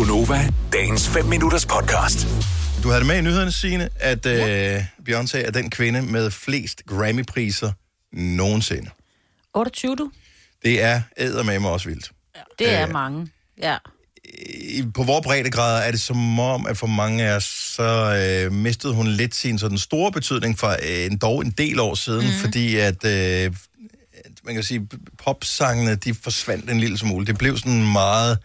Gunova, dagens 5 minutters podcast. Du havde det med i nyhederne, Signe, at ja. øh, Beyoncé er den kvinde med flest Grammy-priser nogensinde. 28 du? Det er eddermame også vildt. Det er Øh. mange. Ja. I, på vores breddegrad er det som om, at for mange af os, så øh, mistede hun lidt sin sådan store betydning for øh, en, dog en del år siden, mm. fordi at, øh, at man kan sige, popsangene, de forsvandt en lille smule. Det blev sådan meget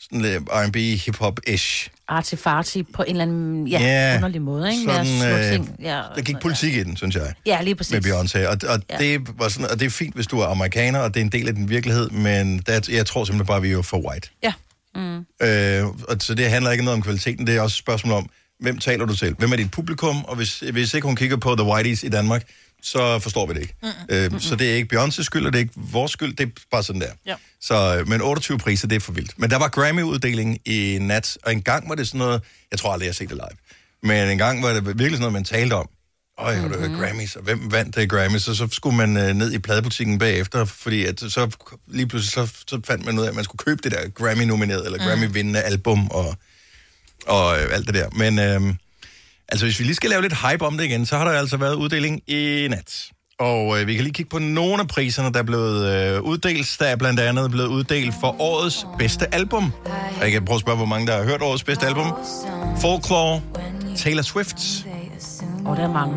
sådan lidt R&B, hip-hop-ish. Artifarti på en eller anden ja, Ja, underlig måde, ikke? Sådan, øh, ting. Ja, Der gik politik i den, synes jeg. Ja, lige præcis. med Beyoncé, og, og, Ja. ja. det var sådan, og det er fint, hvis du er amerikaner, og det er en del af din virkelighed, men der, jeg tror simpelthen bare, vi er for white. Ja. Øh, og så det handler ikke noget om kvaliteten, det er også et spørgsmål om, hvem taler du til? Hvem er dit publikum? Og hvis, hvis ikke hun kigger på The Whiteys i Danmark, så forstår vi det ikke. Mm, øh, Så det er ikke Beyoncé's skyld, og det er ikke vores skyld, det er bare sådan der. Ja. Så, øh, men 28 priser, det er for vildt. Men der var Grammy-uddeling i nat, og en gang var det sådan noget, jeg tror aldrig, jeg har set det live, men en gang var det virkelig sådan noget, man talte om. Øj, har du hørt Grammys, og hvem vandt det Grammys? Og så skulle man øh, ned i pladebutikken bagefter, fordi at så lige pludselig så, så fandt man ud af, at man skulle købe det der Grammy-nomineret, eller Grammy-vindende album, og, og øh, alt det der. Men øh, altså, hvis vi lige skal lave lidt hype om det igen, så har der altså været uddeling i nat. Og øh, vi kan lige kigge på nogle af priserne, der er blevet øh, uddelt. Der er blandt andet blevet uddelt for årets bedste album. Og jeg kan prøve at spørge, hvor mange der har hørt årets bedste album. Folklore, Taylor Swift, Og der er mange.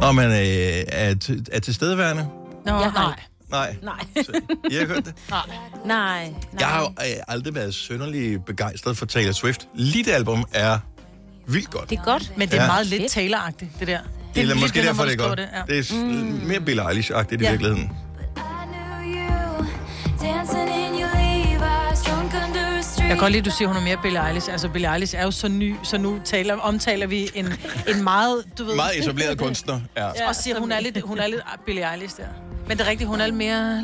Nå, men øh, er, er tilstedeværende? Nå, Jeg har nej. Nej. Nej. I har hørt det? nej. nej. Jeg har jo øh, aldrig været sønderlig begejstret for Taylor Swift. Lige det album er vildt godt. Det er godt. Men det er Ja. meget lidt Fedt. Taylor-agtigt, det der. det er lige måske derfor, det er godt. Det, ja. Det er Mm. mere Billie Eilish-agtigt i Ja. virkeligheden. Jeg kan godt lide, at du siger, at hun er mere Billie Eilish. Altså, Billie Eilish er jo så ny, så nu taler, omtaler vi en, en meget, du ved... Meget etableret kunstner. Ja. Ja, og siger, hun er lidt, hun er lidt Billie Eilish der. Men det er rigtigt, hun er lidt mere,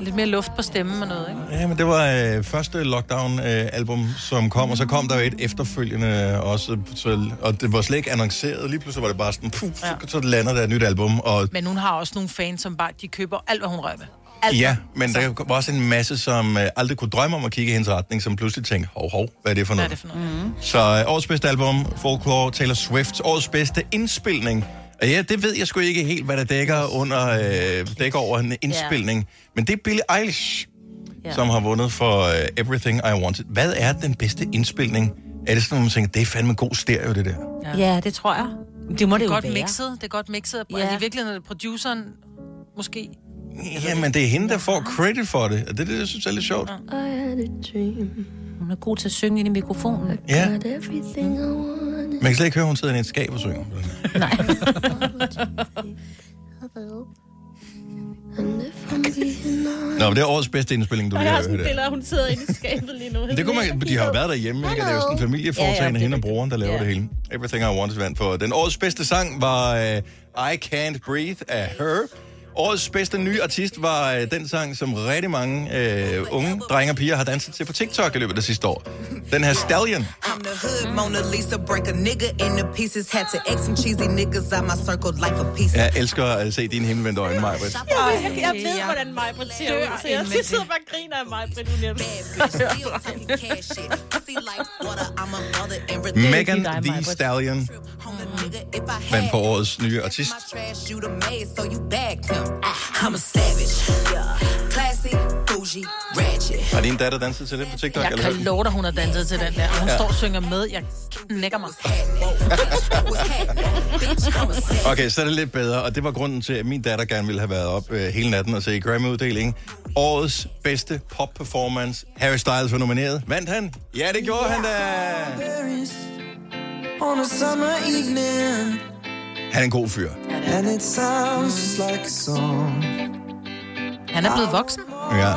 lidt mere luft på stemmen og noget, ikke? Ja, men det var øh, første lockdown-album, øh, som kom, og så kom der jo et efterfølgende også, så, og det var slet ikke annonceret. Lige pludselig var det bare sådan, puh, Ja. så, så lander der et nyt album, og Men hun har også nogle fans, som bare, de køber alt, hvad hun rører ved. Alt. Ja, men der var også en masse, som øh, aldrig kunne drømme om at kigge i hendes retning, som pludselig tænkte, hov, hov, hvad er det for Hvad er noget? det for noget? Mm. Så øh, årets bedste album, Folklore, Taylor Swift, årets bedste indspilning. Ja, det ved jeg sgu ikke helt, hvad der dækker under, øh, dækker over en indspilning. Men det er Billie Eilish, Ja. som har vundet for øh, Everything I Wanted. Hvad er den bedste indspilning? Er det sådan, at man tænker, det er fandme god stereo, det der? Ja, det tror jeg. Det må det, Det er godt være. mixet, det er godt mixet. Ja. Ja. Er det virkelig noget produceren, måske? Ja, men det er hende, der får credit for det. Og det er det, jeg synes er lidt sjovt. Hun er god til at synge ind i mikrofonen. Ja. Man kan slet ikke høre, hun sidder i et skab og synger. Nej. Nå, men det er årets bedste indspilling, du Og lige jeg har sådan hun sidder inde i skabet lige nu. Det kunne man, de har jo været derhjemme, ikke? Og Det er jo sådan en familieforetagende, Ja, ja, hende og broren, der laver Ja. det hele. Everything I Want is vandt på. Den årets bedste sang var uh, I Can't Breathe af Her. Årets bedste nye artist var uh, den sang, som rigtig mange uh, unge drenge og piger har danset til på TikTok i løbet af sidste år. Den her Stallion. I'm the hood Mona Lisa, break a nigga into pieces. Had to X some cheesy niggas out my circle like a piece. Jeg elsker at se dine himmelvendte øjne, Majbrit. Jeg, jeg ved, hvordan mig ser ud, så jeg sidder bare og griner af and everything. Megan Thee Maj-Brit. Stallion vandt på årets nye artist. I'm a savage. Classy, bougie, ratchet. Har din datter danset til det på TikTok? Jeg eller kan hvad? love dig, hun har danset til den der. Og hun ja. står og synger med. Jeg knækker mig. Okay, så er det lidt bedre, og det var grunden til, at min datter gerne ville have været op øh, hele natten og se Grammy-uddelingen. Årets bedste pop-performance. Harry Styles var nomineret. Vandt han? Ja, det gjorde han da! on a summer evening, Han er en god fyr. and it sounds just like a song. Han er blevet voksen. Ja.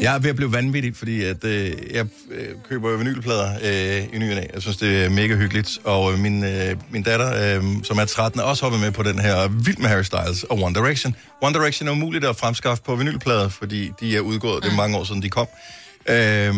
Jeg er ved at blive vanvittig, fordi at, øh, jeg øh, køber vinylplader øh, i ny og. Jeg synes, det er mega hyggeligt. Og øh, min, øh, min datter, øh, som er 13, er også hoppet med på den her Vild med Harry Styles og One Direction. One Direction er umuligt at fremskaffe på vinylplader, fordi de er udgået. Det er mange år siden, de kom. Øh,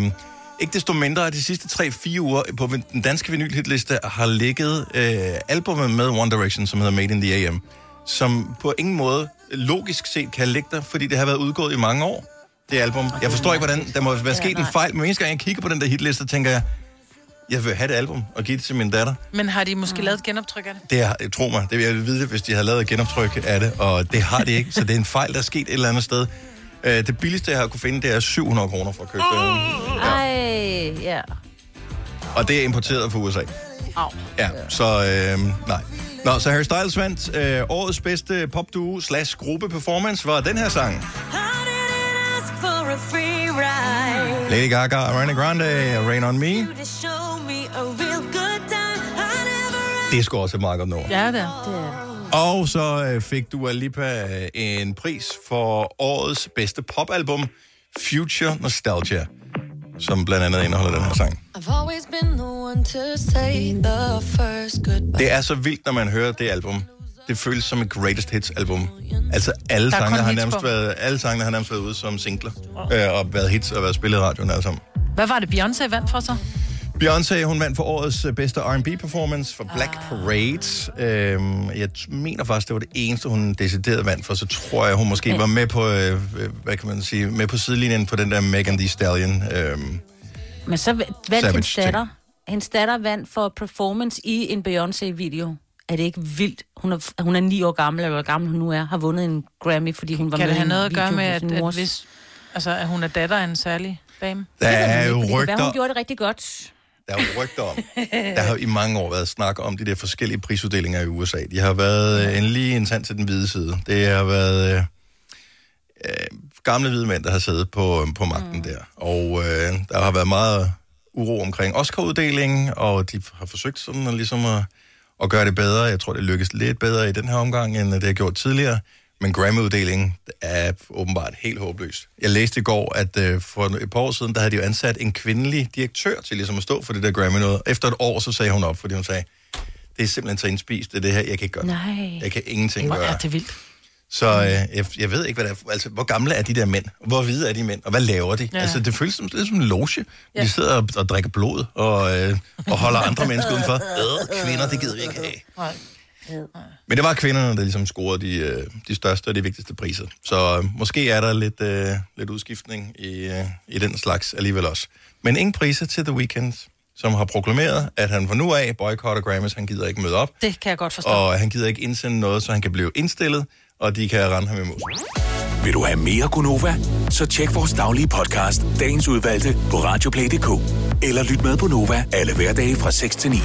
ikke desto mindre, at de sidste 3-4 uger på den danske vinylhitliste har ligget øh, albumet med One Direction, som hedder Made in the AM, som på ingen måde logisk set kan ligge der, fordi det har været udgået i mange år. det album. Jeg forstår ikke, hvordan der må være sket en fejl, men eneste gang jeg kigger på den der hitliste, tænker jeg, jeg vil have det album og give det til min datter. Men har de måske lavet et genoptryk af det? Det er, tro mig, det vil jeg vide, hvis de har lavet et genoptryk af det, og det har de ikke, så det er en fejl, der er sket et eller andet sted. Øh, Det billigste, jeg har kunne finde, det er 700 kroner for at købe det. Ej, ja. Og det er importeret fra USA. Au. Ja, så øh, nej. Nå, så Harry Styles vandt øh, årets bedste popduo slash gruppe performance var den her sang. Lady Gaga, Ariana Grande, Rain On Me. Det er sgu også et meget godt nummer. Ja, det er. Og så øh, fik Dua Lipa øh, en pris for årets bedste popalbum, Future Nostalgia, som blandt andet indeholder den her sang. Det er så vildt, når man hører det album. Det føles som et greatest hits album. Altså alle Der er sangene har nærmest på. været, alle sangene har nærmest været ude som singler. Øh, og været hits og været spillet i radioen alle sammen. Hvad var det, Beyoncé vandt for sig? Beyoncé, hun vandt for årets øh, bedste R&B performance for Black Parade. Øhm, jeg mener faktisk, det var det eneste, hun decideret vandt for. Så tror jeg, hun måske var med på, øh, øh, hvad kan man sige, med på sidelinjen på den der Megan Thee Stallion. Øhm, Men så vandt hendes datter. Hendes datter vandt for performance i en Beyoncé-video. Er det ikke vildt? Hun er, hun er ni år gammel, eller hvor gammel hun nu er, har vundet en Grammy, fordi hun var Kan med det i have en noget at gøre med, at, at, hvis, altså, at hun er datter af en særlig dame? der Det er jo men det kan være, rygter, hun gjorde det rigtig godt. Der er jo rygter om. Der har i mange år været snak om de der forskellige prisuddelinger i USA. De har været øh, en lige en tand til den hvide side. Det har været øh, øh, gamle hvide mænd, der har siddet på, på magten mm. der. Og øh, der har været meget uro omkring Oscar-uddelingen, og de har forsøgt sådan at, ligesom at, at gøre det bedre. Jeg tror, det lykkes lidt bedre i den her omgang, end det har gjort tidligere. Men Grammy-uddelingen er åbenbart helt håbløs. Jeg læste i går, at øh, for et par år siden, der havde de jo ansat en kvindelig direktør til ligesom at stå for det der Grammy noget. Efter et år, så sagde hun op, fordi hun sagde, det er simpelthen så indspist, det, er det her, jeg kan ikke gøre. Nej. Jeg kan ingenting Hvor gøre. er det vildt. Så øh, jeg, jeg ved ikke, hvad det er. Altså, hvor gamle er de der mænd? Hvor hvide er de mænd? Og hvad laver de? Ja. Altså, det føles som, lidt som en loge. Ja. De sidder og, og drikker blod og, øh, og holder andre mennesker udenfor. Øh, kvinder, det gider vi ikke have. Nej. Men det var kvinderne, der ligesom scorede de, øh, de største og de vigtigste priser. Så øh, måske er der lidt, øh, lidt udskiftning i, øh, i den slags alligevel også. Men ingen priser til The Weeknd, som har proklameret, at han fra nu af boykotter Grammys. Han gider ikke møde op, Det kan jeg godt forstå. og han gider ikke indsende noget, så han kan blive indstillet, og de kan rende ham imod. Vil du have mere Gunova? Så tjek vores daglige podcast, dagens udvalgte, på radioplay.dk. Eller lyt med på Nova alle hverdage fra 6 til 9.